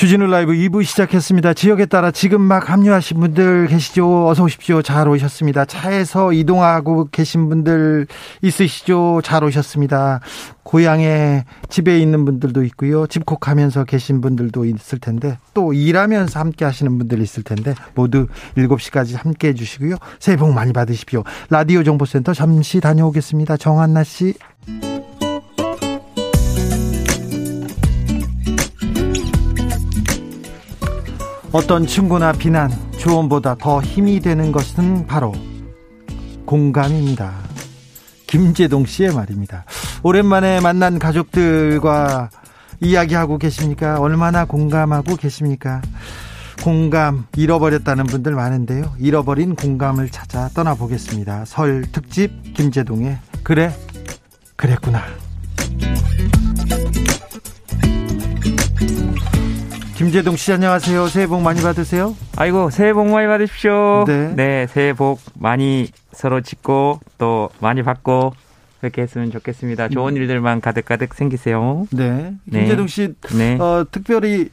주진우 라이브 2부 시작했습니다. 지역에 따라 지금 막 합류하신 분들 계시죠? 어서 오십시오. 잘 오셨습니다. 차에서 이동하고 계신 분들 있으시죠? 잘 오셨습니다. 고향에 집에 있는 분들도 있고요. 집콕하면서 계신 분들도 있을 텐데 또 일하면서 함께 하시는 분들 있을 텐데 모두 7시까지 함께 해 주시고요. 새해 복 많이 받으십시오. 라디오 정보센터 잠시 다녀오겠습니다. 정한나 씨. 어떤 충고나 비난, 조언보다 더 힘이 되는 것은 바로 공감입니다. 김재동 씨의 말입니다. 오랜만에 만난 가족들과 이야기하고 계십니까? 얼마나 공감하고 계십니까? 공감 잃어버렸다는 분들 많은데요. 잃어버린 공감을 찾아 떠나보겠습니다. 설 특집 김재동의 그래 그랬구나. 김재동 씨 안녕하세요. 새해 복 많이 받으세요. 아이고 새해 복 많이 받으십시오. 네, 네 새해 복 많이 서로 짓고 또 많이 받고 그렇게 했으면 좋겠습니다. 좋은 음. 일들만 가득가득 생기세요. 네, 네. 김재동 씨 네. 어, 특별히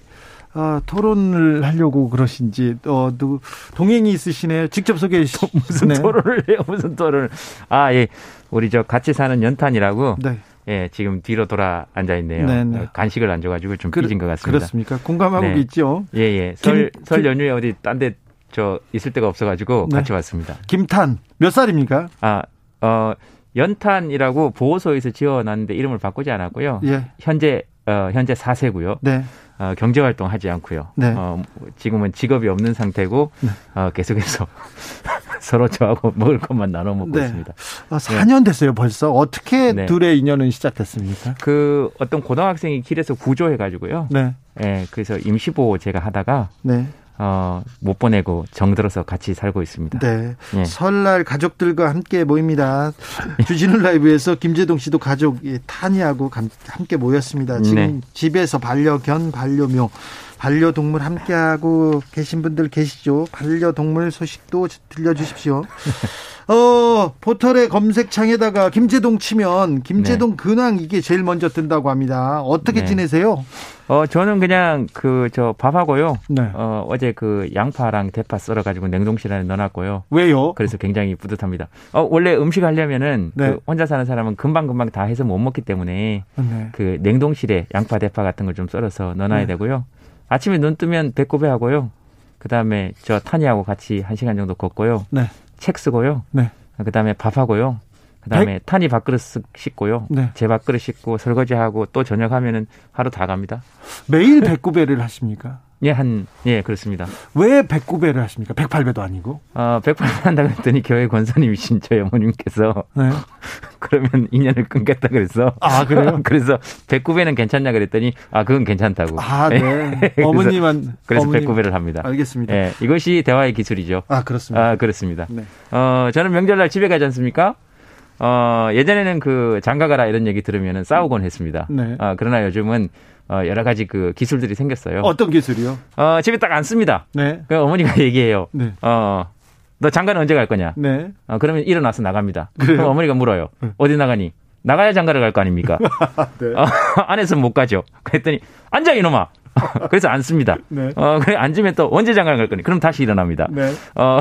어, 토론을 하려고 그러신지 어, 누, 동행이 있으시네요. 직접 소개해 주시죠. 무슨 네. 토론을 해요? 무슨 토론을? 아 예, 우리 저 같이 사는 연탄이라고. 네. 예, 지금 뒤로 돌아 앉아 있네요. 네네. 어, 간식을 안 줘가지고 좀 삐진 것 같습니다. 그렇습니까? 공감하고 네. 있죠. 예, 예. 설, 김, 설 연휴에 어디 딴 데 저 있을 데가 없어가지고 네. 같이 왔습니다. 김탄 몇 살입니까? 아, 어, 연탄이라고 보호소에서 지어놨는데 이름을 바꾸지 않았고요. 예. 현재 어, 현재 4세고요. 네. 어, 경제 활동 하지 않고요. 네. 어, 지금은 직업이 없는 상태고 네. 어, 계속해서 서로 저하고 먹을 것만 나눠 먹고 네. 있습니다. 아, 4년 됐어요, 벌써. 어떻게 네. 둘의 인연은 시작됐습니까? 그 어떤 고등학생이 길에서 구조해 가지고요. 네. 예, 그래서 임시보호 제가 하다가 네. 어, 못 보내고 정들어서 같이 살고 있습니다. 네. 예. 설날 가족들과 함께 모입니다. 주진우 라이브에서 김재동 씨도 가족 타니하고 함께 모였습니다. 지금 네. 집에서 반려견, 반려묘, 반려동물 함께하고 계신 분들 계시죠? 반려동물 소식도 들려주십시오. 어, 포털의 검색창에다가 김재동 치면 김재동 네. 근황 이게 제일 먼저 뜬다고 합니다. 어떻게 네. 지내세요? 어, 저는 그냥 그 저 밥하고요. 네. 어, 어제 그 양파랑 대파 썰어 가지고 냉동실 안에 넣어 놨고요. 왜요? 그래서 굉장히 뿌듯합니다. 어, 원래 음식 하려면은 네. 그 혼자 사는 사람은 금방금방 다 해서 못 먹기 때문에 네. 그 냉동실에 양파 대파 같은 걸 좀 썰어서 넣어 놔야 네. 되고요. 아침에 눈 뜨면 배꼽에 하고요. 그다음에 저 타니하고 같이 한 시간 정도 걷고요. 네. 책 쓰고요. 네. 그다음에 밥하고요. 그다음에 백... 탄이 밥그릇 씻고요. 네. 제 밥그릇 씻고 설거지하고 또 저녁 하면은 하루 다 갑니다. 매일 배꼽배를 하십니까? 예, 한, 예, 그렇습니다. 왜 백구배를 하십니까? 백팔배도 아니고? 어, 백팔배 한다고 했더니 교회 권사님이신 저희 어머님께서. 네. 그러면 인연을 끊겠다 그래서. 아, 그래요? 그래서 백구배는 괜찮냐 그랬더니, 아, 그건 괜찮다고. 아, 네. 어머님은. 그래서 어머님. 백구배를 합니다. 알겠습니다. 예, 이것이 대화의 기술이죠. 아, 그렇습니다. 아, 그렇습니다. 네. 어, 저는 명절날 집에 가지 않습니까? 어, 예전에는 그 장가가라 이런 얘기 들으면 싸우곤 했습니다. 네. 아, 그러나 요즘은 어, 여러 가지 그 기술들이 생겼어요. 어떤 기술이요? 어, 집에 딱 앉습니다. 네. 그 어머니가 얘기해요. 네. 어, 너 장가는 언제 갈 거냐? 네. 어, 그러면 일어나서 나갑니다. 그래요? 그럼 어머니가 물어요. 네. 어디 나가니? 나가야 장가를 갈 거 아닙니까? 네. 어, 안에서 못 가죠. 그랬더니 앉아 이놈아. 그래서 앉습니다. 네. 어, 그래 앉으면 또 언제 장가를 갈 거니? 그럼 다시 일어납니다. 네. 어,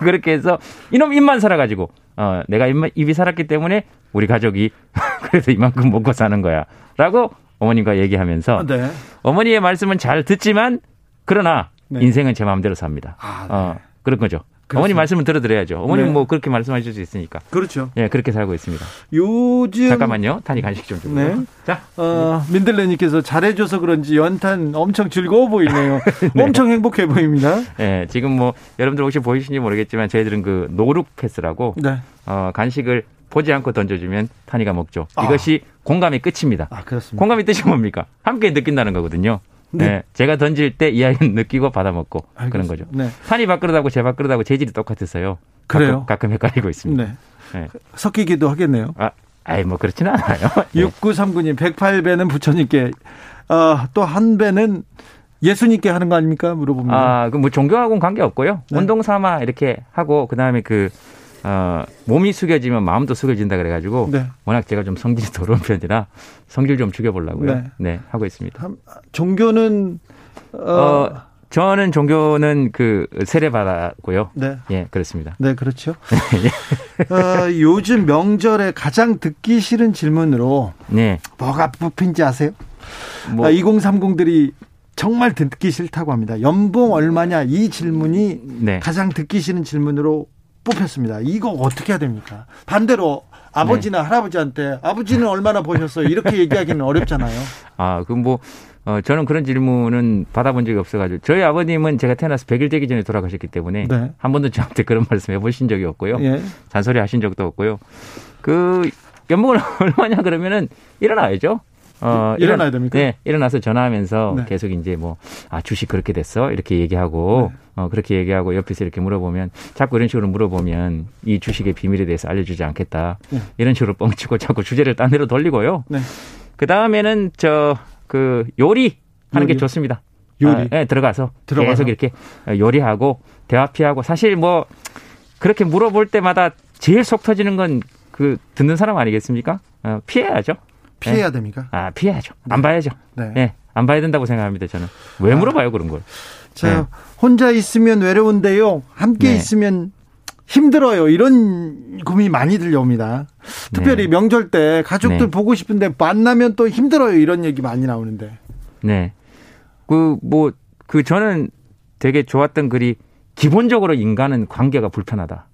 그렇게 해서 이놈 입만 살아가지고 어, 내가 입, 입이 살았기 때문에 우리 가족이 그래서 이만큼 먹고 사는 거야. 라고 어머님과 얘기하면서 네. 어머니의 말씀은 잘 듣지만 그러나 네. 인생은 제 마음대로 삽니다. 아, 네. 어, 그런 거죠. 그렇습니다. 어머니 말씀은 들어드려야죠. 어머님 네. 뭐 그렇게 말씀하실 수 있으니까. 그렇죠. 예, 그렇게 살고 있습니다. 요즘 잠깐만요. 탄이 간식 좀 주고요. 네. 자, 어, 민들레님께서 잘해줘서 그런지 연탄 엄청 즐거워 보이네요. 네. 엄청 행복해 보입니다. 예, 지금 뭐 여러분들 혹시 보이시는지 모르겠지만 저희들은 그 노룩 패스라고 네. 어, 간식을 보지 않고 던져주면 탄이가 먹죠. 아. 이것이 공감의 끝입니다. 아, 그렇습니다. 공감의 뜻이 뭡니까? 함께 느낀다는 거거든요. 네. 네. 제가 던질 때 이 아이는 느끼고 받아먹고 알겠습니다. 그런 거죠. 네. 탄이 밥그릇하고 제 밥그릇하고 재질이 똑같았어요. 그래요? 가끔, 가끔 헷갈리고 있습니다. 네. 네. 섞이기도 하겠네요. 아, 아이, 뭐 그렇지는 않아요. 6939님, 108배는 부처님께 어, 또한 배는 예수님께 하는 거 아닙니까? 물어보면. 아, 그뭐 종교하고는 관계 없고요. 네. 운동 삼아 이렇게 하고 그다음에 그 어, 몸이 숙여지면 마음도 숙여진다 그래가지고 네. 워낙 제가 좀 성질이 더러운 편이라 성질 좀 죽여보려고요. 네, 네 하고 있습니다. 종교는 어, 어 저는 종교는 그 세례 받았고요. 네. 예, 그렇습니다. 네, 그렇죠. 예. 어, 요즘 명절에 가장 듣기 싫은 질문으로 네. 뭐가 뽑힌지 아세요? 뭐. 아, 2030들이 정말 듣기 싫다고 합니다. 연봉 얼마냐 이 질문이 네. 가장 듣기 싫은 질문으로 뽑혔습니다. 이거 어떻게 해야 됩니까? 반대로 아버지나 네. 할아버지한테 아버지는 얼마나 버셨어요? 이렇게 얘기하기는 어렵잖아요. 아, 그럼 뭐 어, 저는 그런 질문은 받아본 적이 없어가지고 저희 아버님은 제가 태어나서 100일 되기 전에 돌아가셨기 때문에 네. 한 번도 저한테 그런 말씀 해보신 적이 없고요. 예. 잔소리 하신 적도 없고요. 그 연봉을 얼마냐 그러면은 일어나야죠. 어, 일어나야 됩니까? 네, 일어나서 전화하면서 네. 계속 이제 뭐, 아, 주식 그렇게 됐어? 이렇게 얘기하고, 네. 어, 그렇게 얘기하고 옆에서 이렇게 물어보면, 자꾸 이런 식으로 물어보면, 이 주식의 비밀에 대해서 알려주지 않겠다. 네. 이런 식으로 뻥치고 자꾸 주제를 딴 데로 돌리고요. 네. 그 다음에는 저, 그, 요리 하는 요리. 게 좋습니다. 요리? 아, 네, 들어가서. 들어가서. 계속 이렇게 요리하고, 대화 피하고, 사실 뭐, 그렇게 물어볼 때마다 제일 속 터지는 건 그 듣는 사람 아니겠습니까? 어, 피해야죠. 피해야 네. 됩니까? 아, 피해야죠. 네. 안 봐야죠. 네. 네. 안 봐야 된다고 생각합니다, 저는. 왜 아. 물어봐요, 그런 걸? 자, 네. 혼자 있으면 외로운데요. 함께 네. 있으면 힘들어요. 이런 고민이 많이 들려옵니다. 특별히 네. 명절 때 가족들 보고 싶은데 만나면 또 힘들어요. 이런 얘기 많이 나오는데. 네. 그, 뭐, 그 저는 되게 좋았던 글이 기본적으로 인간은 관계가 불편하다.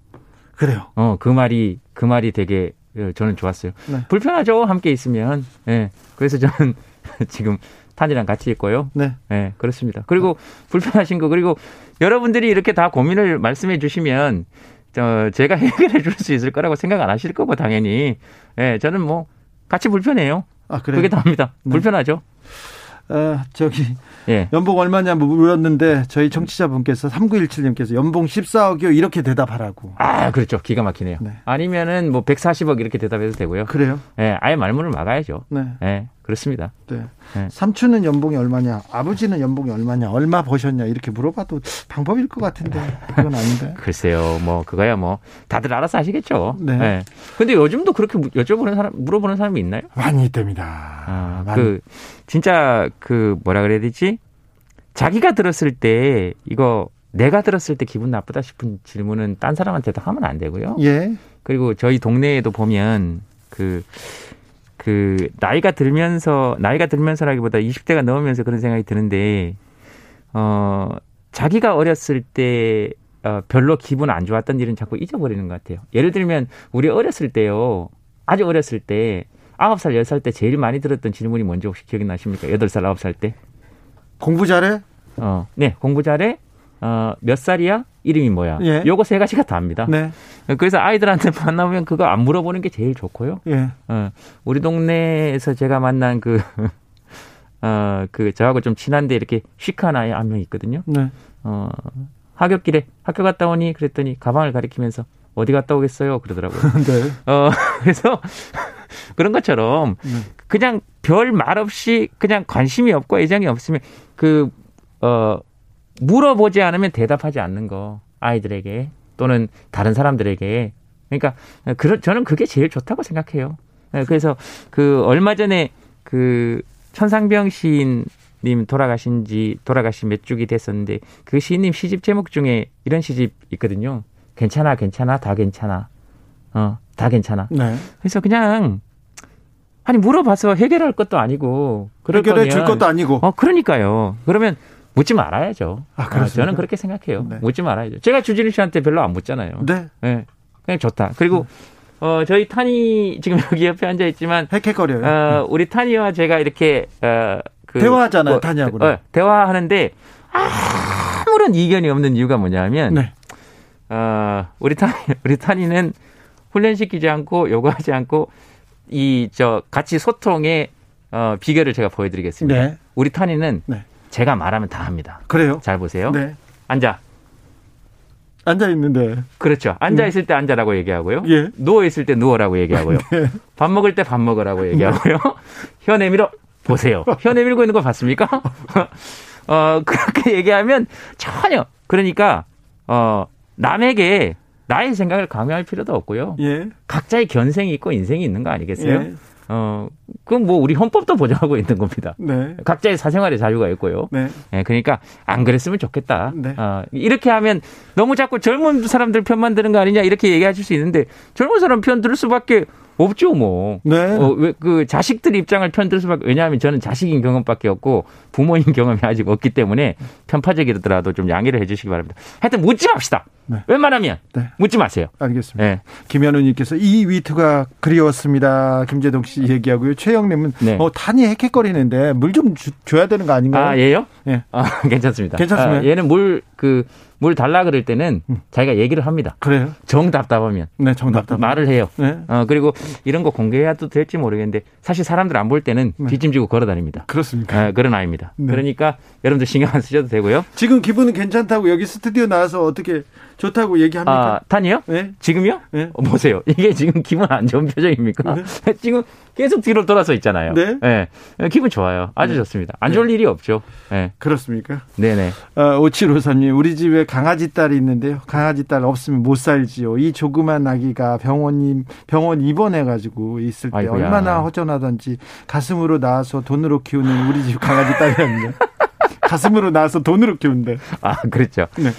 그래요. 어, 그 말이, 그 말이 되게 예, 저는 좋았어요. 네. 불편하죠 함께 있으면. 예. 네. 그래서 저는 지금 탄이랑 같이 있고요. 네. 네, 그렇습니다. 그리고 불편하신 거 그리고 여러분들이 이렇게 다 고민을 말씀해 주시면 저 제가 해결해 줄 수 있을 거라고 생각 안 하실 거고 당연히. 예, 네, 저는 뭐 같이 불편해요. 아, 그래요? 그게 답니다. 네. 불편하죠. 어, 저기 예. 연봉 얼마냐 물었는데 저희 청취자분께서 3917님께서 연봉 14억이요 이렇게 대답하라고. 아 그렇죠. 기가 막히네요. 네. 아니면은 뭐 140억 이렇게 대답해도 되고요. 그래요? 예, 아예 말문을 막아야죠. 네. 예, 그렇습니다. 네. 네. 삼촌은 연봉이 얼마냐, 아버지는 연봉이 얼마냐, 얼마 버셨냐 이렇게 물어봐도 방법일 것 같은데 그건 아닌데. 글쎄요, 뭐 그거야 뭐 다들 알아서 하시겠죠. 네. 네. 근데 요즘도 그렇게 여쭤보는 사람, 물어보는 사람이 있나요? 많이 있답니다. 아, 많이. 그 진짜 그 뭐라 그래야 되지? 자기가 들었을 때 이거 내가 들었을 때 기분 나쁘다 싶은 질문은 딴 사람한테도 하면 안 되고요. 예. 그리고 저희 동네에도 보면 그, 그, 나이가 들면서, 나이가 들면서라기보다 20대가 넘으면서 그런 생각이 드는데, 어, 자기가 어렸을 때, 어, 별로 기분 안 좋았던 일은 자꾸 잊어버리는 것 같아요. 예를 들면, 우리 어렸을 때요, 아주 어렸을 때, 아홉 살, 열 살 때 제일 많이 들었던 질문이 뭔지 혹시 기억이 나십니까? 여덟 살, 아홉 살 때? 공부 잘해? 어, 네, 공부 잘해? 어, 몇 살이야? 이름이 뭐야? 예. 요거 세 가지가 답니다. 네. 그래서 아이들한테 만나면 그거 안 물어보는 게 제일 좋고요. 예. 어, 우리 동네에서 제가 만난 그, 어, 그, 저하고 좀 친한데 이렇게 시크한 아이 한 명 있거든요. 네. 어, 하굣길에 학교 갔다 오니 그랬더니 가방을 가리키면서 어디 갔다 오겠어요? 그러더라고요. 네. 어, 그래서 그런 것처럼 네. 그냥 별 말 없이 그냥 관심이 없고 애정이 없으면 그, 어, 물어보지 않으면 대답하지 않는 거 아이들에게 또는 다른 사람들에게 그러니까 그 저는 그게 제일 좋다고 생각해요. 네, 그래서 그 얼마 전에 그 천상병 시인님 돌아가신 지 돌아가신 몇 주기 됐었는데 그 시인님 시집 제목 중에 이런 시집 있거든요. 괜찮아, 괜찮아, 다 괜찮아. 어, 다 괜찮아. 네. 그래서 그냥 아니 물어봐서 해결할 것도 아니고 해결해 줄 것도 아니고. 어, 그러니까요. 그러면 묻지 말아야죠. 아, 아, 저는 그렇게 생각해요. 네. 묻지 말아야죠. 제가 주진우 씨한테 별로 안 묻잖아요. 네. 네. 그냥 좋다. 그리고 어, 저희 탄이 지금 여기 옆에 앉아 있지만 헥헥거려요. 어, 우리 탄이와 제가 이렇게 어, 그, 대화하잖아요. 뭐, 탄이하고. 어, 대화하는데 아무런 이견이 없는 이유가 뭐냐면 네. 어, 우리 탄 우리 탄이는 훈련시키지 않고 요구하지 않고 이 저 같이 소통의 어, 비결을 제가 보여드리겠습니다. 네. 우리 탄이는 네. 제가 말하면 다 합니다. 그래요? 잘 보세요. 네. 앉아. 앉아 있는데. 그렇죠. 앉아 있을 때 앉아라고 얘기하고요. 예. 누워 있을 때 누워라고 얘기하고요. 네. 밥 먹을 때 밥 먹으라고 얘기하고요. 혀 내밀어. 보세요. 혀 내밀고 있는 거 봤습니까? 어, 그렇게 얘기하면 전혀. 그러니까, 어, 남에게 나의 생각을 강요할 필요도 없고요. 예. 각자의 견생이 있고 인생이 있는 거 아니겠어요? 예. 어, 그건 뭐 우리 헌법도 보장하고 있는 겁니다. 네. 각자의 사생활의 자유가 있고요. 네. 네. 그러니까 안 그랬으면 좋겠다. 네. 어, 이렇게 하면 너무 자꾸 젊은 사람들 편만 드는 거 아니냐 이렇게 얘기하실 수 있는데 젊은 사람 편 들을 수밖에 없죠, 뭐. 네. 어, 왜, 그 자식들 입장을 편들 수밖에, 왜냐하면 저는 자식인 경험밖에 없고 부모인 경험이 아직 없기 때문에 편파적이더라도 좀 양해를 해 주시기 바랍니다. 하여튼 묻지 맙시다. 네. 웬만하면 네. 묻지 마세요. 알겠습니다. 네. 김현우님께서 이 위트가 그리웠습니다. 김재동 씨 얘기하고요. 최영님은 네. 어, 탄이 헥헥거리는데 물 좀 줘야 되는 거 아닌가요? 아, 얘요? 예. 아, 괜찮습니다. 괜찮습니다. 아, 얘는 물 그 물 달라 그럴 때는 음. 자기가 얘기를 합니다. 그래요? 정답답하면. 네, 정답답. 말을 해요. 네. 어, 그리고 이런 거 공개해도 될지 모르겠는데 사실 사람들 안 볼 때는 네. 뒷짐지고 걸어 다닙니다. 그렇습니까? 어, 그런 아이입니다. 네. 그러니까 여러분들 신경 안 쓰셔도 되고요. 지금 기분은 괜찮다고 여기 스튜디오 나와서 어떻게 좋다고 얘기합니까? 아, 탄이요? 네. 지금요? 네. 어, 보세요. 이게 지금 기분 안 좋은 표정입니까? 네. 지금 계속 뒤로 돌아서 있잖아요. 네. 네. 기분 좋아요. 아주 네. 좋습니다. 안 좋을 네. 일이 없죠. 네. 그렇습니까? 네네. 어, 5753님, 우리 집에 강아지 딸이 있는데요. 강아지 딸 없으면 못 살지요. 이 조그만 아기가 병원님, 병원 입원해가지고 있을 때 아이고야. 얼마나 허전하던지 가슴으로 나와서 돈으로 키우는 우리 집 강아지 딸이었는데. 가슴으로 나와서 돈으로 키운대. 아, 그렇죠. 네.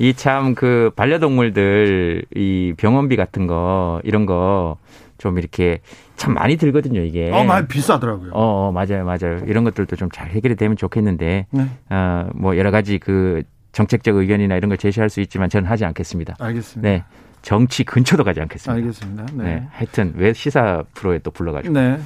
이 참 그 반려동물들 이 병원비 같은 거 이런 거 좀 이렇게 참 많이 들거든요 이게. 어, 많이 비싸더라고요. 어, 어 맞아요, 맞아요. 이런 것들도 좀 잘 해결이 되면 좋겠는데, 네. 어뭐 여러 가지 그 정책적 의견이나 이런 걸 제시할 수 있지만 저는 하지 않겠습니다. 알겠습니다. 네. 정치 근처도 가지 않겠습니다. 알겠습니다. 네. 네. 하여튼 왜 시사 프로에 또 불러가지고. 네.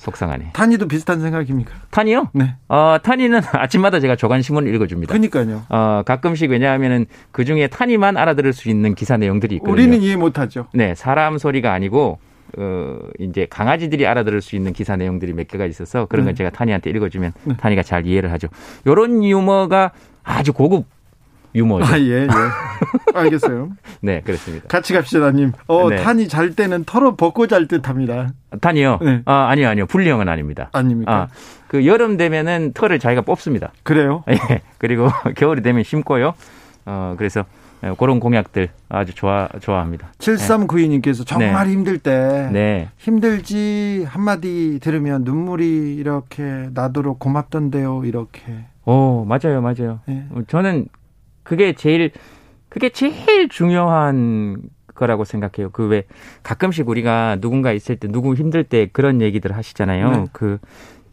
속상하네. 탄이도 비슷한 생각입니까? 탄이요? 네. 어, 탄이는 아침마다 제가 조간 신문을 읽어줍니다. 그러니까요. 어, 가끔씩 왜냐하면은 그 중에 탄이만 알아들을 수 있는 기사 내용들이 있거든요. 우리는 이해 못하죠. 네, 사람 소리가 아니고 어, 이제 강아지들이 알아들을 수 있는 기사 내용들이 몇 개가 있어서 그런 건 네. 제가 탄이한테 읽어주면 네. 탄이가 잘 이해를 하죠. 요런 유머가 아주 고급 유머죠. 아, 예, 예. 알겠어요. 네, 그렇습니다. 같이 갑시다님. 어, 네. 탄이 잘 때는 털어 벗고 잘 듯 합니다. 탄이요? 네. 아, 아니요, 아니요. 분리형은 아닙니다. 아닙니까? 아, 그 여름 되면은 털을 자기가 뽑습니다. 그래요? 예. 그리고 겨울이 되면 심고요. 어, 그래서 예, 그런 공약들 아주 좋아 좋아합니다. 7392님께서 정말 네. 힘들 때 네. 힘들지 한마디 들으면 눈물이 이렇게 나도록 고맙던데요. 이렇게. 오, 맞아요. 맞아요. 네. 저는 그게 제일 그게 제일 중요한 거라고 생각해요. 그 왜 가끔씩 우리가 누군가 있을 때 누구 힘들 때 그런 얘기들 하시잖아요. 네. 그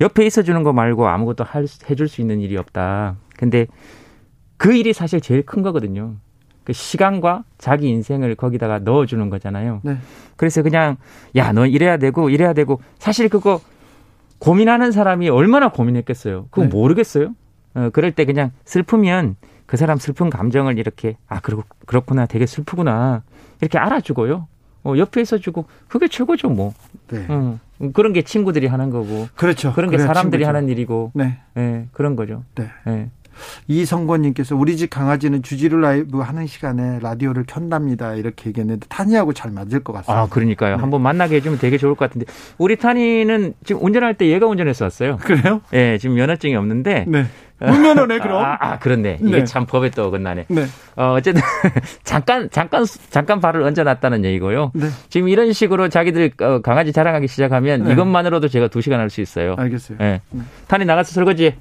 옆에 있어 주는 거 말고 아무것도 할, 해줄 수 있는 일이 없다. 근데 그 일이 사실 제일 큰 거거든요. 그 시간과 자기 인생을 거기다가 넣어주는 거잖아요. 네. 그래서 그냥 야 너 이래야 되고 이래야 되고 사실 그거 고민하는 사람이 얼마나 고민했겠어요. 그거 네. 모르겠어요. 어, 그럴 때 그냥 슬프면 그 사람 슬픈 감정을 이렇게 아 그리고 그렇구나 되게 슬프구나 이렇게 알아주고요. 어, 옆에 있어주고 그게 최고죠 뭐. 네. 어, 그런 게 친구들이 하는 거고. 그렇죠. 그런 게 사람들이 친구죠. 하는 일이고. 네. 네. 그런 거죠. 네. 네. 이성권님께서 우리 집 강아지는 주지를 라이브 하는 시간에 라디오를 켠답니다. 이렇게 얘기했는데 타니하고 잘 맞을 것 같습니다. 아 그러니까요. 네. 한번 만나게 해주면 되게 좋을 것 같은데 우리 타니는 지금 운전할 때 얘가 운전해서 왔어요. 그래요? 예, 네, 지금 면허증이 없는데. 네. 무면허네 그럼. 아, 아 그렇네. 이게 네. 참 법에 또 어긋나네. 네. 어, 어쨌든 잠깐 잠깐 잠깐 발을 얹어놨다는 얘기고요. 네. 지금 이런 식으로 자기들 어, 강아지 자랑하기 시작하면 네. 이것만으로도 제가 두 시간 할 수 있어요. 알겠어요. 네. 탄이 나가서 설거지.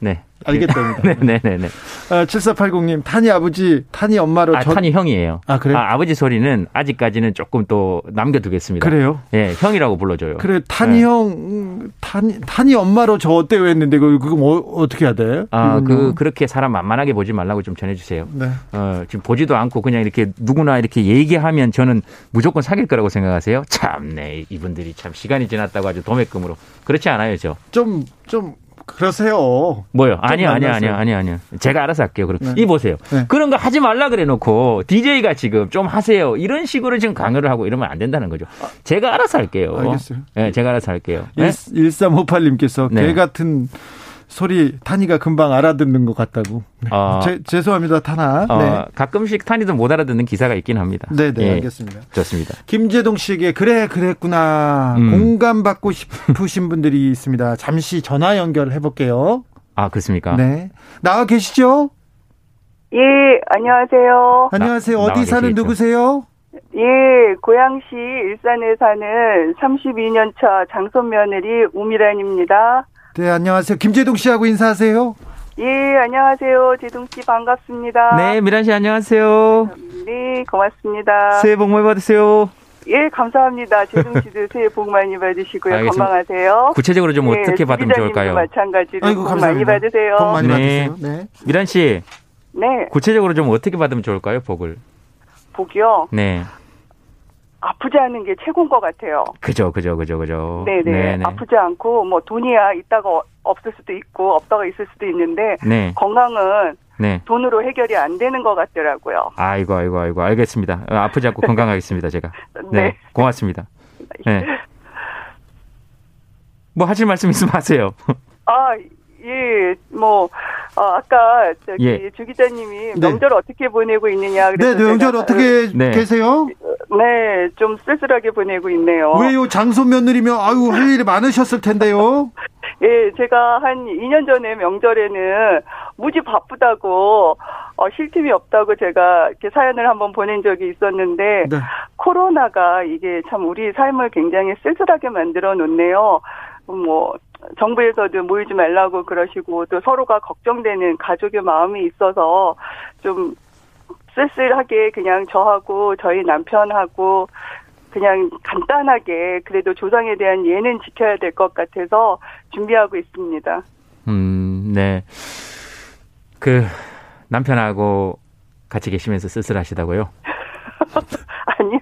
네. 알겠답니다. 네네네. 네, 네. 아, 7480님, 탄이 아버지, 탄이 엄마로. 아, 저... 탄이 형이에요. 아, 그래요? 아, 버지 소리는 아직까지는 조금 또 남겨두겠습니다. 그래요? 예, 형이라고 불러줘요. 그래, 탄이 네. 형, 탄이, 탄이 엄마로 저 어때요 했는데, 그거, 그거 뭐, 어떻게 해야 돼? 아, 그, 그렇게 사람 만만하게 보지 말라고 좀 전해주세요. 네. 어, 지금 보지도 않고 그냥 이렇게 누구나 이렇게 얘기하면 저는 무조건 사귈 거라고 생각하세요? 참네, 이분들이 참 시간이 지났다고 아주 도매금으로. 그렇지 않아요, 저? 좀, 좀, 그러세요. 뭐요? 아니요, 아니요, 아니요, 아니요, 아니요. 제가 알아서 할게요. 그럼 네. 이 보세요. 네. 그런 거 하지 말라 그래 놓고 DJ가 지금 좀 하세요. 이런 식으로 지금 강요를 하고 이러면 안 된다는 거죠. 제가 알아서 할게요. 알겠어요. 네, 제가 알아서 할게요. 네? 1358님께서 개 같은 소리 타니가 금방 알아듣는 것 같다고. 어, 제, 죄송합니다, 타나. 어, 네. 가끔씩 타니도 못 알아듣는 기사가 있긴 합니다. 네, 네, 예, 알겠습니다. 좋습니다. 김재동 씨에게 그래 그랬구나 음. 공감 받고 싶으신 분들이 있습니다. 잠시 전화 연결해 볼게요. 아 그렇습니까? 네, 나와 계시죠? 예, 안녕하세요. 안녕하세요. 어디 사는 누구세요? 예, 고양시 일산에 사는 32년 차 장손 며느리 우미란입니다. 네, 안녕하세요. 김재동 씨하고 인사하세요. 예, 안녕하세요. 재동 씨 반갑습니다. 네, 미란 씨 안녕하세요. 네, 고맙습니다. 새해 복 많이 받으세요. 예, 감사합니다. 재동 씨도 새해 복 많이 받으시고요. 알겠습니다. 건강하세요. 구체적으로 좀 네, 어떻게 받으면 좋을까요? 마찬가지로 아이고, 복 많이 받으세요. 복 많이 네. 받으세요. 네. 미란 씨. 네. 구체적으로 좀 어떻게 받으면 좋을까요, 복을? 복이요? 네. 아프지 않은 게 최고인 것 같아요. 그죠, 그죠, 그죠, 그죠. 네네. 네네. 아프지 않고, 뭐, 돈이야 있다가 없을 수도 있고, 없다가 있을 수도 있는데, 네. 건강은 네. 돈으로 해결이 안 되는 것 같더라고요. 아이고, 아이고, 아이고, 알겠습니다. 어, 아프지 않고 건강하겠습니다, 제가. 네. 네. 고맙습니다. 네. 뭐 하실 말씀 있으면 하세요. 아, 예, 뭐, 어, 아까 저기 예. 주 기자님이 네. 명절 어떻게 보내고 있느냐 네, 네 명절 어떻게 네. 계세요? 네, 좀 쓸쓸하게 보내고 있네요. 왜요? 장손 며느리면 아유 할 일이 많으셨을 텐데요. 예, 제가 한 2년 전에 명절에는 무지 바쁘다고 어, 쉴 틈이 없다고 제가 이렇게 사연을 한번 보낸 적이 있었는데 네. 코로나가 이게 참 우리 삶을 굉장히 쓸쓸하게 만들어 놓네요. 뭐 정부에서도 모이지 말라고 그러시고 또 서로가 걱정되는 가족의 마음이 있어서 좀 쓸쓸하게 그냥 저하고 저희 남편하고 그냥 간단하게 그래도 조상에 대한 예는 지켜야 될 것 같아서 준비하고 있습니다. 음, 네. 그 남편하고 같이 계시면서 쓸쓸하시다고요? 아니요.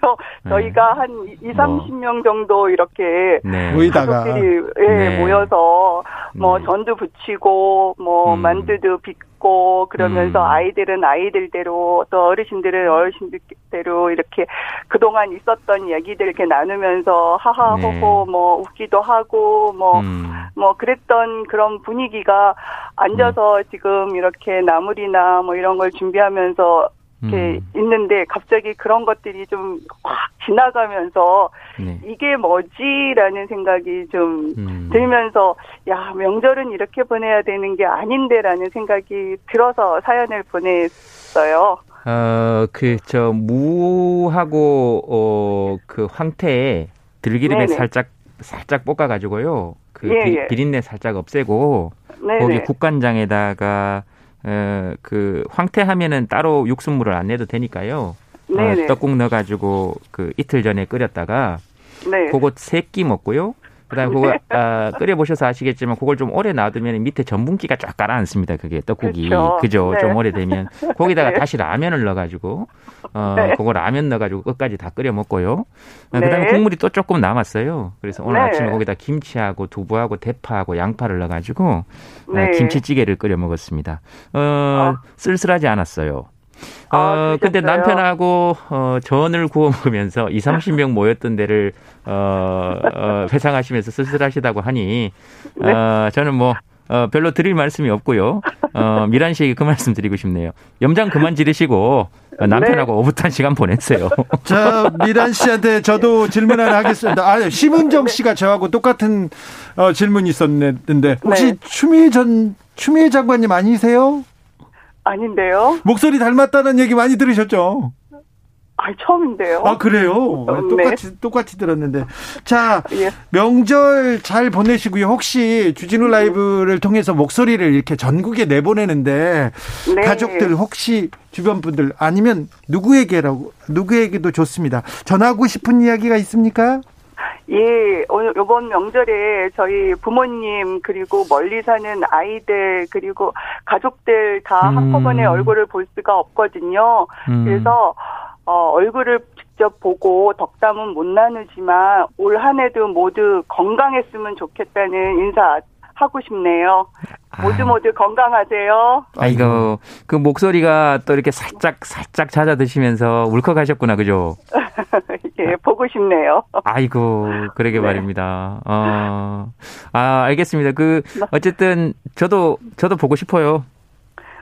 저희가 네. 한 2, 30명 정도 이렇게 네. 모이다가 가족들이 예, 네. 모여서 뭐 네. 전도 붙이고 뭐 음. 만두도 빚고 그러면서 음. 아이들은 아이들대로 또 어르신들은 어르신들대로 이렇게 그동안 있었던 얘기들 이렇게 나누면서 하하호호 네. 뭐 웃기도 하고 뭐뭐 음. 뭐 그랬던 그런 분위기가 앉아서 음. 지금 이렇게 나물이나 뭐 이런 걸 준비하면서 이렇게 음. 있는데 갑자기 그런 것들이 좀 확 지나가면서 네. 이게 뭐지라는 생각이 좀 음. 들면서 야 명절은 이렇게 보내야 되는 게 아닌데라는 생각이 들어서 사연을 보냈어요. 어, 그, 저, 무하고, 어, 그 황태에 들기름에 네네. 살짝, 살짝 볶아 가지고요. 그 예, 비, 예. 비린내 살짝 없애고, 네네. 거기 국간장에다가 어, 그 황태하면은 따로 육수물을 안 내도 되니까요. 어, 떡국 넣어가지고 그 이틀 전에 끓였다가 네. 그거 세끼 먹고요. 그다음 에 그거 네. 아, 끓여 보셔서 아시겠지만 그걸 좀 오래 놔두면 밑에 전분기가 쫙 깔아앉습니다. 그게 떡국이 그렇죠. 그죠? 네. 좀 오래되면 거기다가 네. 다시 라면을 넣어가지고 어 네. 그거 라면 넣어가지고 끝까지 다 끓여 먹고요. 어, 그다음에 네. 국물이 또 조금 남았어요. 그래서 오늘 아침에 거기다 김치하고 두부하고 대파하고 양파를 넣어가지고 어, 김치찌개를 끓여 먹었습니다. 어, 아. 쓸쓸하지 않았어요. 어, 아, 근데 남편하고, 어, 전을 구워 먹으면서 2, 30명 모였던 데를, 어, 어 회상하시면서 쓸쓸하시다고 하니, 네. 어, 저는 뭐, 어, 별로 드릴 말씀이 없고요. 어, 미란 씨에게 그 말씀 드리고 싶네요. 염장 그만 지르시고 어, 남편하고 네. 오붓한 시간 보냈어요. 자, 미란 씨한테 저도 질문 하나 하겠습니다. 아, 심은정 씨가 저하고 똑같은 어, 질문이 있었는데 혹시 네. 추미애 전 추미애 장관님 아니세요? 아닌데요. 목소리 닮았다는 얘기 많이 들으셨죠? 아, 처음인데요. 아, 그래요? 네. 똑같이, 똑같이 들었는데. 자, 예. 명절 잘 보내시고요. 혹시 주진우 라이브를 통해서 목소리를 이렇게 전국에 내보내는데, 네. 가족들 혹시 주변 분들 아니면 누구에게라고, 누구에게도 좋습니다. 전하고 싶은 이야기가 있습니까? 예, 오늘 이번 명절에 저희 부모님 그리고 멀리 사는 아이들 그리고 가족들 다 음. 한꺼번에 얼굴을 볼 수가 없거든요. 음. 그래서 어, 얼굴을 직접 보고 덕담은 못 나누지만 올 한 해도 모두 건강했으면 좋겠다는 인사 하고 싶네요. 모두 아. 모두 건강하세요. 아이고 그 목소리가 또 이렇게 살짝 살짝 찾아 드시면서 울컥하셨구나 그죠? 예, 보고 싶네요. 아이고, 그러게 네. 말입니다. 어, 아, 알겠습니다. 그, 어쨌든, 저도, 저도 보고 싶어요.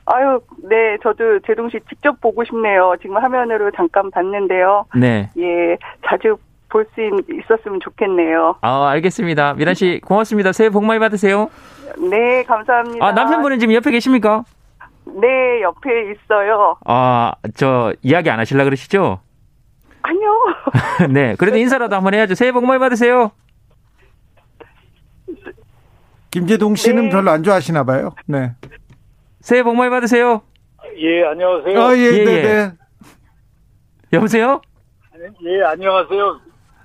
아유, 네, 저도 제동 씨 직접 보고 싶네요. 지금 화면으로 잠깐 봤는데요. 네. 예, 자주 볼 수 있었으면 좋겠네요. 아, 알겠습니다. 미란 씨, 고맙습니다. 새해 복 많이 받으세요. 네, 감사합니다. 아, 남편분은 지금 옆에 계십니까? 네, 옆에 있어요. 아, 저, 이야기 안 하실라 그러시죠? 네, 그래도 인사라도 한번 해야죠. 새해 복 많이 받으세요. 김재동 씨는 네. 별로 안 좋아하시나 봐요. 네. 새해 복 많이 받으세요. 예, 안녕하세요. 아, 예, 예, 네, 예. 네. 여보세요? 예, 안녕하세요.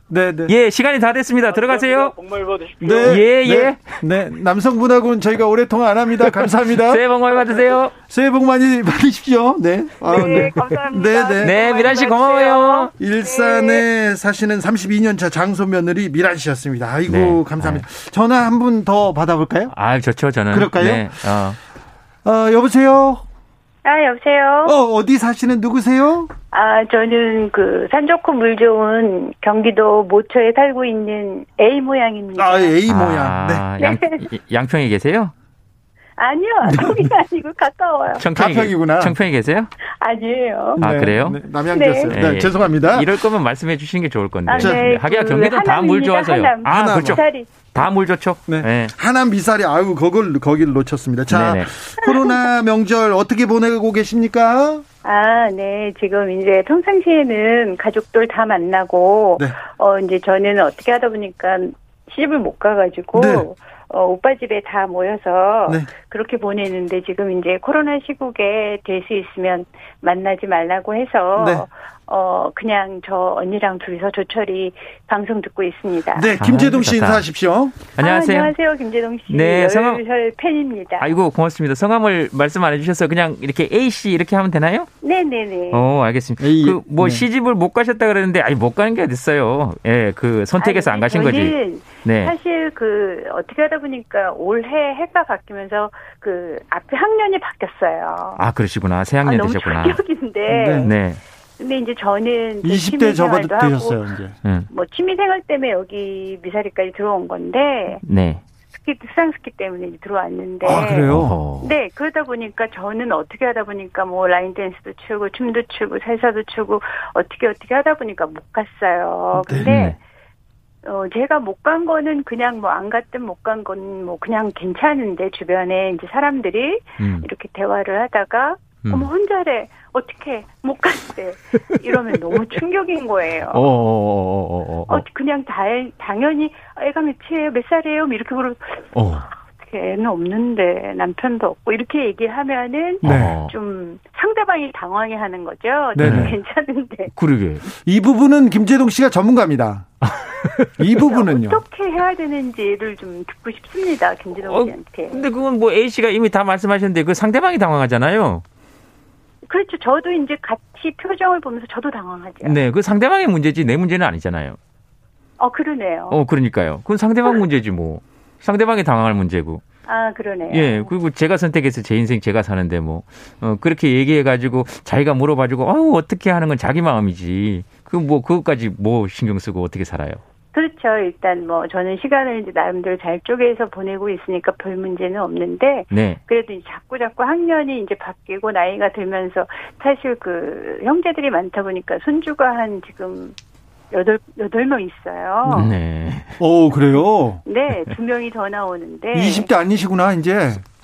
네, 네. 예, 시간이 다 됐습니다. 들어가세요. 복 많이 받으십시오. 네, 예, 예. 네, 네. 남성분하고는 저희가 오래 통화 안 합니다. 감사합니다. 새해 복 많이 받으세요. 새해 복 많이 받으십시오. 네. 아, 네, 네, 감사합니다. 네, 네. 네, 미란 씨 고마워요. 일산에 네. 사시는 32년 차 장소 며느리 미란 씨였습니다. 아이고, 네. 감사합니다. 네. 전화 한 분 더 받아볼까요? 아, 좋죠, 저는. 그럴까요? 네. 어. 어, 여보세요? 아, 여보세요? 어, 어디 사시는 누구세요? 아, 저는 그 산 좋고 물 좋은 경기도 모처에 살고 있는 A 모양입니다. 아, A 모양. 아, 네. 양, 양평에 계세요? 아니요, 거기 아니고 가까워요. 청평이, 가평이구나. 청평에 계세요? 아니에요. 아, 네, 그래요? 네, 남양주였어요. 네. 네, 죄송합니다. 이럴 거면 말씀해 주시는 게 좋을 건데. 아, 네, 하기야 그 경기도 다 물 좋아서요. 하남. 아, 하남. 그렇죠. 다 물 좋죠. 네. 네. 하남 미사리 아유, 그걸 거기를 놓쳤습니다. 자, 네네. 코로나 명절 어떻게 보내고 계십니까? 아, 네. 지금 이제 평상시에는 가족들 다 만나고, 네. 어, 이제 저는 어떻게 하다 보니까 시집을 못 가가지고, 네. 어, 오빠 집에 다 모여서 네. 그렇게 보내는데 지금 이제 코로나 시국에 될 수 있으면 만나지 말라고 해서 네. 어 그냥 저 언니랑 둘이서 조철이 방송 듣고 있습니다. 네, 김재동 씨 아, 인사하십시오. 안녕하세요. 아, 안녕하세요, 김재동 씨. 네, 성함 팬입니다. 아이고 고맙습니다. 성함을 말씀 안 해주셔서 그냥 이렇게 A 씨 이렇게 하면 되나요? 네, 네, 네. 어, 알겠습니다. 그뭐 네. 시집을 못 가셨다 그러는데 아니 못 가는 게 어딨어요. 예, 그 선택해서 아니, 안 가신 거지. 네. 사실 그 어떻게 하다 보니까 올해 해가 바뀌면서 그 앞에 학년이 바뀌었어요. 아 그러시구나. 새 학년 아, 되셨구나. 너무 충격인데. 네. 네. 근데 이제 저는 20대 접어드셨어요, 이제. 응. 뭐 취미생활 때문에 여기 미사리까지 들어온 건데. 네. 스키 수상 스키 때문에 들어왔는데. 아 그래요? 네 그러다 보니까 저는 어떻게 하다 보니까 뭐 라인 댄스도 추고 춤도 추고 살사도 추고 어떻게 어떻게 하다 보니까 못 갔어요. 네. 근데 네. 어, 제가 못 간 거는 그냥 뭐 안 갔든 못 간 건 뭐 그냥 괜찮은데 주변에 이제 사람들이 음. 이렇게 대화를 하다가 음. 어머 혼자래 어떻게 못 갔대 이러면 너무 충격인 거예요. 어, 어, 어, 어, 어, 어. 그냥 다, 당연히 애가 몇이에요 몇 살이에요 뭐 이렇게 그러 어. 애는 없는데 남편도 없고 이렇게 얘기하면은 네. 좀 상대방이 당황해하는 거죠. 네. 괜찮은데. 그러게. 이 부분은 김재동 씨가 전문가입니다. 이 부분은요. 어떻게 해야 되는지를 좀 듣고 싶습니다. 김재동 어, 씨한테. 근데 그건 뭐 A 씨가 이미 다 말씀하셨는데 그 상대방이 당황하잖아요. 그렇죠. 저도 이제 같이 표정을 보면서 저도 당황하죠. 네, 그 상대방의 문제지 내 문제는 아니잖아요. 어, 그러네요. 어, 그러니까요. 그건 상대방 문제지 뭐. 상대방이 당황할 문제고. 아, 그러네요. 예, 그리고 제가 선택해서 제 인생 제가 사는데 뭐, 어, 그렇게 얘기해가지고 자기가 물어봐주고, 아우, 어떻게 하는 건 자기 마음이지. 그 뭐, 그것까지 뭐 신경 쓰고 어떻게 살아요? 그렇죠. 일단 뭐 저는 시간을 이제 나름대로 잘 쪼개서 보내고 있으니까 별 문제는 없는데 네. 그래도 이제 자꾸 자꾸 학년이 이제 바뀌고 나이가 들면서 사실 그 형제들이 많다 보니까 손주가 한 지금 여덟 여덟 명 있어요. 네. 오 그래요? 네, 두 명이 더 나오는데. 20대 아니시구나 이제.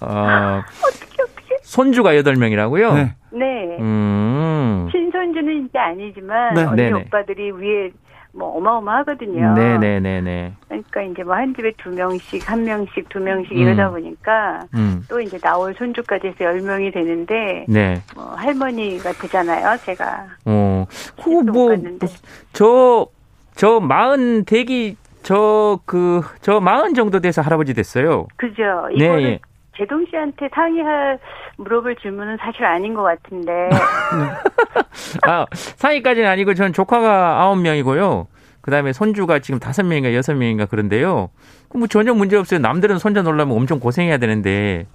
어, 어떻게 어떻게? 손주가 여덟 명이라고요? 네. 네. 음. 친손주는 이제 아니지만 네. 언니 네네. 오빠들이 위에 뭐 어마어마하거든요. 네네네네. 그러니까 이제 뭐 한 집에 두 명씩, 한 명씩, 두 명씩 음. 이러다 보니까 음. 또 이제 나올 손주까지 해서 열 명이 되는데 네. 뭐 할머니가 되잖아요, 제가. 어, 그뭐 저저 마흔 대기 저 그저 마흔 정도 돼서 할아버지 됐어요. 그죠. 이거를 네. 제동 씨한테 상의할 물어볼 질문은 사실 아닌 것 같은데. 아, 상의까지는 아니고 전 조카가 아홉 명이고요. 그 다음에 손주가 지금 다섯 명인가 여섯 명인가 그런데요. 뭐 전혀 문제 없어요. 남들은 손자 놀라면 엄청 고생해야 되는데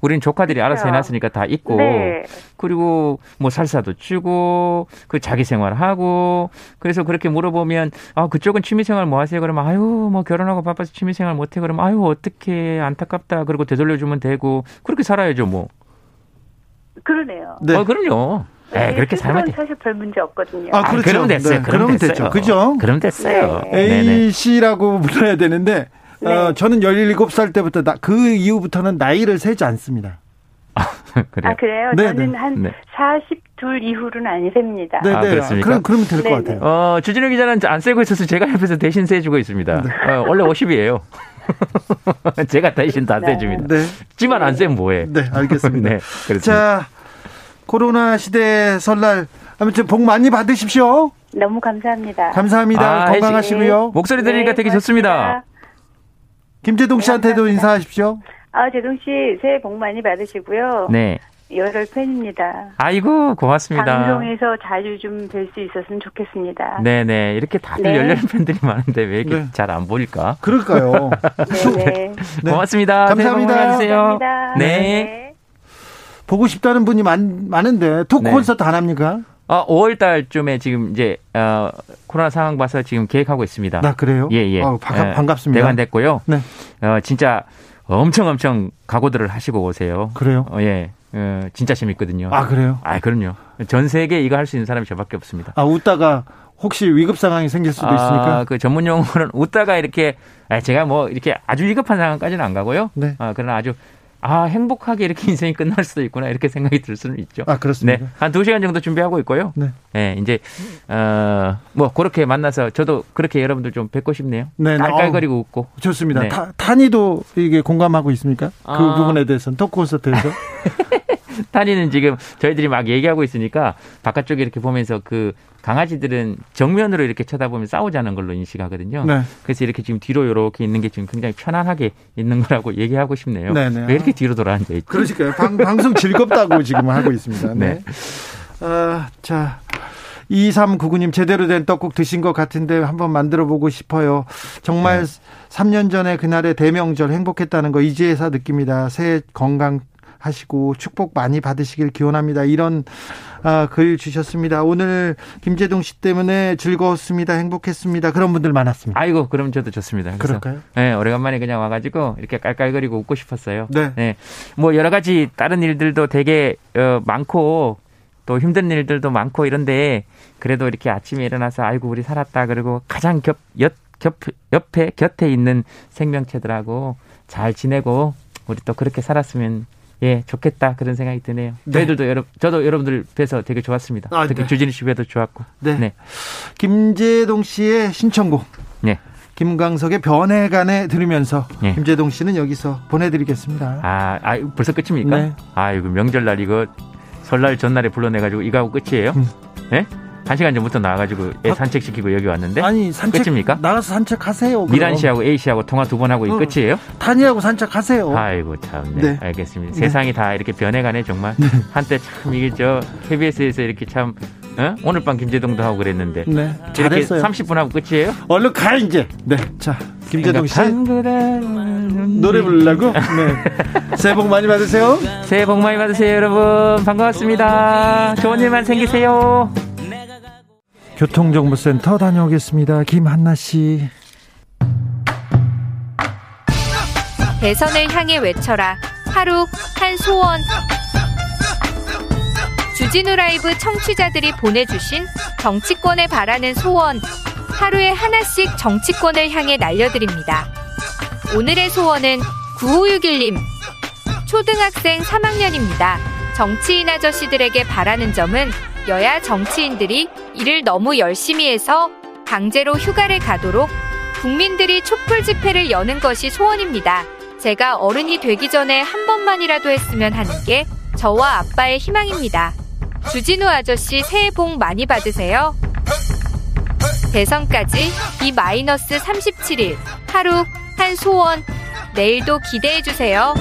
우리는 조카들이 그렇죠. 알아서 해놨으니까 다 있고 네. 그리고 뭐 살사도 치고 그 자기 생활하고 그래서 그렇게 물어보면 아 그쪽은 취미생활 뭐 하세요? 그러면 아유 뭐 결혼하고 바빠서 취미생활 못해 그러면 아유 어떻게 안타깝다 그리고 되돌려주면 되고 그렇게 살아야죠 뭐. 그러네요. 네. 어, 그럼요. 네, 그렇게 살면 사실 별 문제 없거든요. 아, 그렇죠. 아, 그러면 됐어요. 네, 그러면, 그러면 됐죠. 그죠? 그럼 됐어요. 네. A 씨라고 불러야 되는데 네. 어, 저는 17살 때부터 나, 그 이후부터는 나이를 세지 않습니다. 아, 그래요? 아, 그래요? 네, 저는 네. 한 네. 42 이후로는 안 셉니다. 네, 네. 아, 그렇습니까? 그럼, 그러면 될 것 같아요. 어, 주진우 기자는 안 세고 있어서 제가 옆에서 대신 세주고 있습니다. 네. 어, 원래 50이에요. 제가 대신 다 세줍니다. 네. 지만 안 세면 뭐해. 네, 알겠습니다. 네, 그렇습니다. 자, 코로나 시대 설날 아무튼 복 많이 받으십시오. 너무 감사합니다. 감사합니다. 아, 건강하시고요. 목소리 들으니까 네, 되게 좋습니다. 김재동 씨한테도 네, 인사하십시오. 아, 재동 씨 새해 복 많이 받으시고요. 네. 열혈 팬입니다. 아이고 고맙습니다. 방송에서 자주 좀 뵐 수 있었으면 좋겠습니다. 네네 이렇게 다들 네. 열렬 팬들이 많은데 왜 이렇게 네. 잘안 보일까? 그럴까요? 네. 네. 고맙습니다. 감사합니다. 감사합니다. 네. 네. 보고 싶다는 분이 많, 많은데 토크 네. 콘서트 안 합니까? 아, 5월 달쯤에 지금 이제 어, 코로나 상황 봐서 지금 계획하고 있습니다. 나 아, 그래요? 예, 예. 어, 반, 반갑습니다. 대관 됐고요. 네. 어, 진짜 엄청 엄청 각오들을 하시고 오세요. 그래요? 어, 예. 어, 진짜 재밌거든요. 아, 그래요? 아, 그럼요. 전 세계 이거 할 수 있는 사람이 저밖에 없습니다. 아, 웃다가 혹시 위급 상황이 생길 수도 아, 있으니까? 그 전문 용어는 웃다가 이렇게 아, 제가 뭐 이렇게 아주 위급한 상황까지는 안 가고요. 네. 아, 그러나 아주 아, 행복하게 이렇게 인생이 끝날 수도 있구나 이렇게 생각이 들 수는 있죠. 아, 그렇습니다. 네. 한 2시간 정도 준비하고 있고요. 네. 네, 이제 어, 뭐 그렇게 만나서 저도 그렇게 여러분들 좀 뵙고 싶네요. 네, 네. 깔깔거리고 어, 웃고. 좋습니다. 네. 타, 탄이도 이게 공감하고 있습니까? 그 아. 부분에 대해서는 토크 콘서트에서. 탄이는 지금 저희들이 막 얘기하고 있으니까 바깥쪽에 이렇게 보면서 그 강아지들은 정면으로 이렇게 쳐다보면 싸우자는 걸로 인식하거든요. 네. 그래서 이렇게 지금 뒤로 이렇게 있는 게 지금 굉장히 편안하게 있는 거라고 얘기하고 싶네요. 네네. 네. 왜 이렇게 뒤로 돌아 앉아 있지? 그러니까요. 방, 방송 즐겁다고 지금 하고 있습니다. 네. 네. 아, 자. 2399님 제대로 된 떡국 드신 것 같은데 한번 만들어 보고 싶어요. 정말 네. 3년 전에 그날의 대명절 행복했다는 거 이제서 느낍니다. 새해 건강 하시고 축복 많이 받으시길 기원합니다. 이런 아, 글 주셨습니다. 오늘 김재동 씨 때문에 즐거웠습니다. 행복했습니다. 그런 분들 많았습니다. 아이고, 그럼 저도 좋습니다. 그럴까요? 네, 오래간만에 그냥 와가지고 이렇게 깔깔거리고 웃고 싶었어요. 네. 네. 뭐 여러 가지 다른 일들도 되게 어, 많고 또 힘든 일들도 많고 이런데 그래도 이렇게 아침에 일어나서 아이고 우리 살았다 그리고 가장 겹, 옆, 겹, 옆에 곁에 있는 생명체들하고 잘 지내고 우리 또 그렇게 살았으면 예, 좋겠다 그런 생각이 드네요. 네. 저희들도 여러 저도 여러분들 뵈서 되게 좋았습니다. 아, 특히 네. 주진우 씨 뵈도 좋았고. 네. 네. 김재동 씨의 신청곡. 네. 김광석의 변해간에 들으면서 네. 김재동 씨는 여기서 보내드리겠습니다. 아, 아 벌써 끝입니까? 네. 아, 이거 명절날 이거 설날 전날에 불러내가지고 이거 하고 끝이에요? 음. 네? 한 시간 전부터 나와가지고 애 아, 산책시키고 여기 왔는데 아니 산책 끝입니까? 나가서 산책하세요. 미란 씨하고 A 씨하고 통화 두 번 하고 이 어, 끝이에요? 탄이하고 산책하세요. 아이고 참, 네, 네. 알겠습니다. 네. 세상이 다 이렇게 변해가네 정말. 네. 한때 참 이게 저 KBS에서 이렇게 참 어? 오늘 밤 김재동도 하고 그랬는데 네, 잘했어요. 30분 하고 끝이에요? 얼른 가 이제. 네, 자 김재동 씨 노래 부르려고? 네. 새해 복 많이 받으세요. 새해 복 많이 받으세요, 여러분. 반갑습니다. 좋은 일만 생기세요. 교통정보센터 다녀오겠습니다. 김한나 씨. 대선을 향해 외쳐라. 하루 한 소원. 주진우 라이브 청취자들이 보내주신 정치권에 바라는 소원. 하루에 하나씩 정치권을 향해 날려드립니다. 오늘의 소원은 9561님. 초등학생 3학년입니다. 정치인 아저씨들에게 바라는 점은 여야 정치인들이 일을 너무 열심히 해서 강제로 휴가를 가도록 국민들이 촛불 집회를 여는 것이 소원입니다. 제가 어른이 되기 전에 한 번만이라도 했으면 하는 게 저와 아빠의 희망입니다. 주진우 아저씨 새해 복 많이 받으세요. 대선까지 이 마이너스 37일 하루 한 소원 내일도 기대해 주세요.